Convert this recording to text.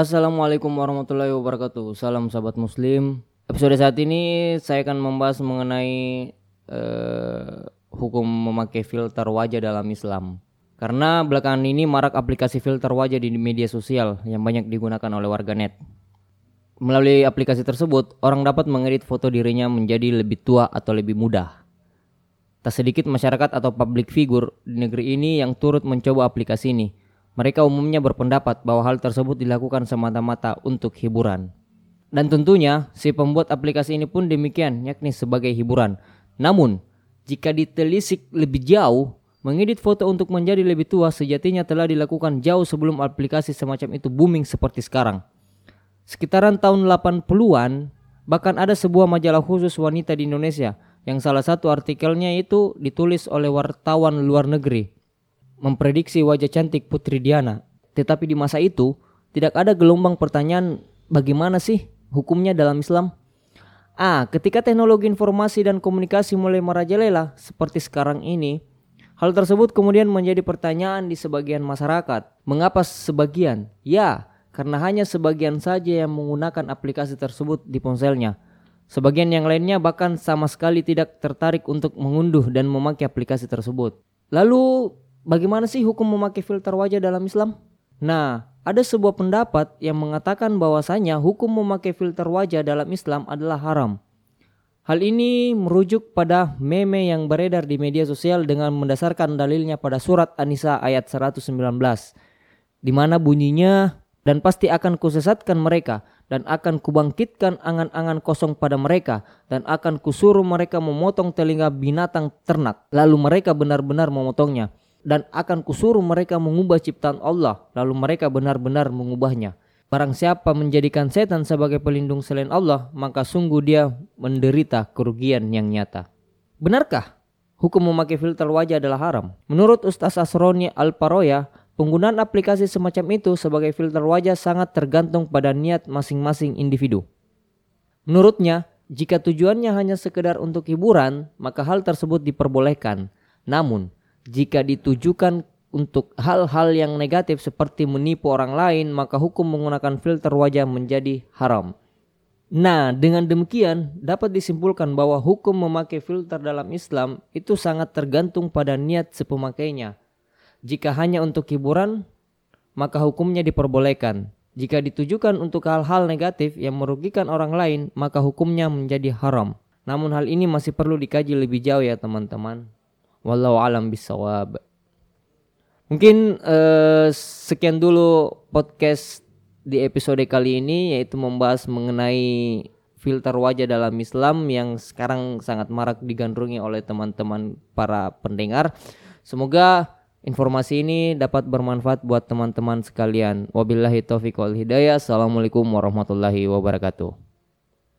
Assalamualaikum warahmatullahi wabarakatuh. Salam sahabat muslim. Episode saat ini saya akan membahas mengenai uh, hukum memakai filter wajah dalam Islam. Karena belakangan ini marak aplikasi filter wajah di media sosial yang banyak digunakan oleh warganet. Melalui aplikasi tersebut, orang dapat mengedit foto dirinya menjadi lebih tua atau lebih muda. Tak sedikit masyarakat atau public figure di negeri ini yang turut mencoba aplikasi ini mereka umumnya berpendapat bahwa hal tersebut dilakukan semata-mata untuk hiburan. Dan tentunya si pembuat aplikasi ini pun demikian, yakni sebagai hiburan. Namun, jika ditelisik lebih jauh, mengedit foto untuk menjadi lebih tua sejatinya telah dilakukan jauh sebelum aplikasi semacam itu booming seperti sekarang. Sekitaran tahun 80-an, bahkan ada sebuah majalah khusus wanita di Indonesia yang salah satu artikelnya itu ditulis oleh wartawan luar negeri memprediksi wajah cantik Putri Diana. Tetapi di masa itu tidak ada gelombang pertanyaan bagaimana sih hukumnya dalam Islam. Ah, ketika teknologi informasi dan komunikasi mulai merajalela seperti sekarang ini, hal tersebut kemudian menjadi pertanyaan di sebagian masyarakat. Mengapa sebagian? Ya, karena hanya sebagian saja yang menggunakan aplikasi tersebut di ponselnya. Sebagian yang lainnya bahkan sama sekali tidak tertarik untuk mengunduh dan memakai aplikasi tersebut. Lalu Bagaimana sih hukum memakai filter wajah dalam Islam? Nah, ada sebuah pendapat yang mengatakan bahwasanya hukum memakai filter wajah dalam Islam adalah haram. Hal ini merujuk pada meme yang beredar di media sosial dengan mendasarkan dalilnya pada surat An-Nisa ayat 119 di mana bunyinya dan pasti akan kusesatkan mereka dan akan kubangkitkan angan-angan kosong pada mereka dan akan kusuruh mereka memotong telinga binatang ternak lalu mereka benar-benar memotongnya dan akan kusuruh mereka mengubah ciptaan Allah lalu mereka benar-benar mengubahnya. Barang siapa menjadikan setan sebagai pelindung selain Allah, maka sungguh dia menderita kerugian yang nyata. Benarkah hukum memakai filter wajah adalah haram? Menurut Ustaz Asroni Al-Paroya, penggunaan aplikasi semacam itu sebagai filter wajah sangat tergantung pada niat masing-masing individu. Menurutnya, jika tujuannya hanya sekedar untuk hiburan, maka hal tersebut diperbolehkan. Namun, jika ditujukan untuk hal-hal yang negatif seperti menipu orang lain, maka hukum menggunakan filter wajah menjadi haram. Nah, dengan demikian dapat disimpulkan bahwa hukum memakai filter dalam Islam itu sangat tergantung pada niat si pemakainya. Jika hanya untuk hiburan, maka hukumnya diperbolehkan. Jika ditujukan untuk hal-hal negatif yang merugikan orang lain, maka hukumnya menjadi haram. Namun hal ini masih perlu dikaji lebih jauh ya teman-teman. Wallahu alam bisawab. Mungkin uh, sekian dulu podcast di episode kali ini yaitu membahas mengenai filter wajah dalam Islam yang sekarang sangat marak digandrungi oleh teman-teman para pendengar. Semoga informasi ini dapat bermanfaat buat teman-teman sekalian. Wabillahi taufiq wal hidayah. Assalamualaikum warahmatullahi wabarakatuh.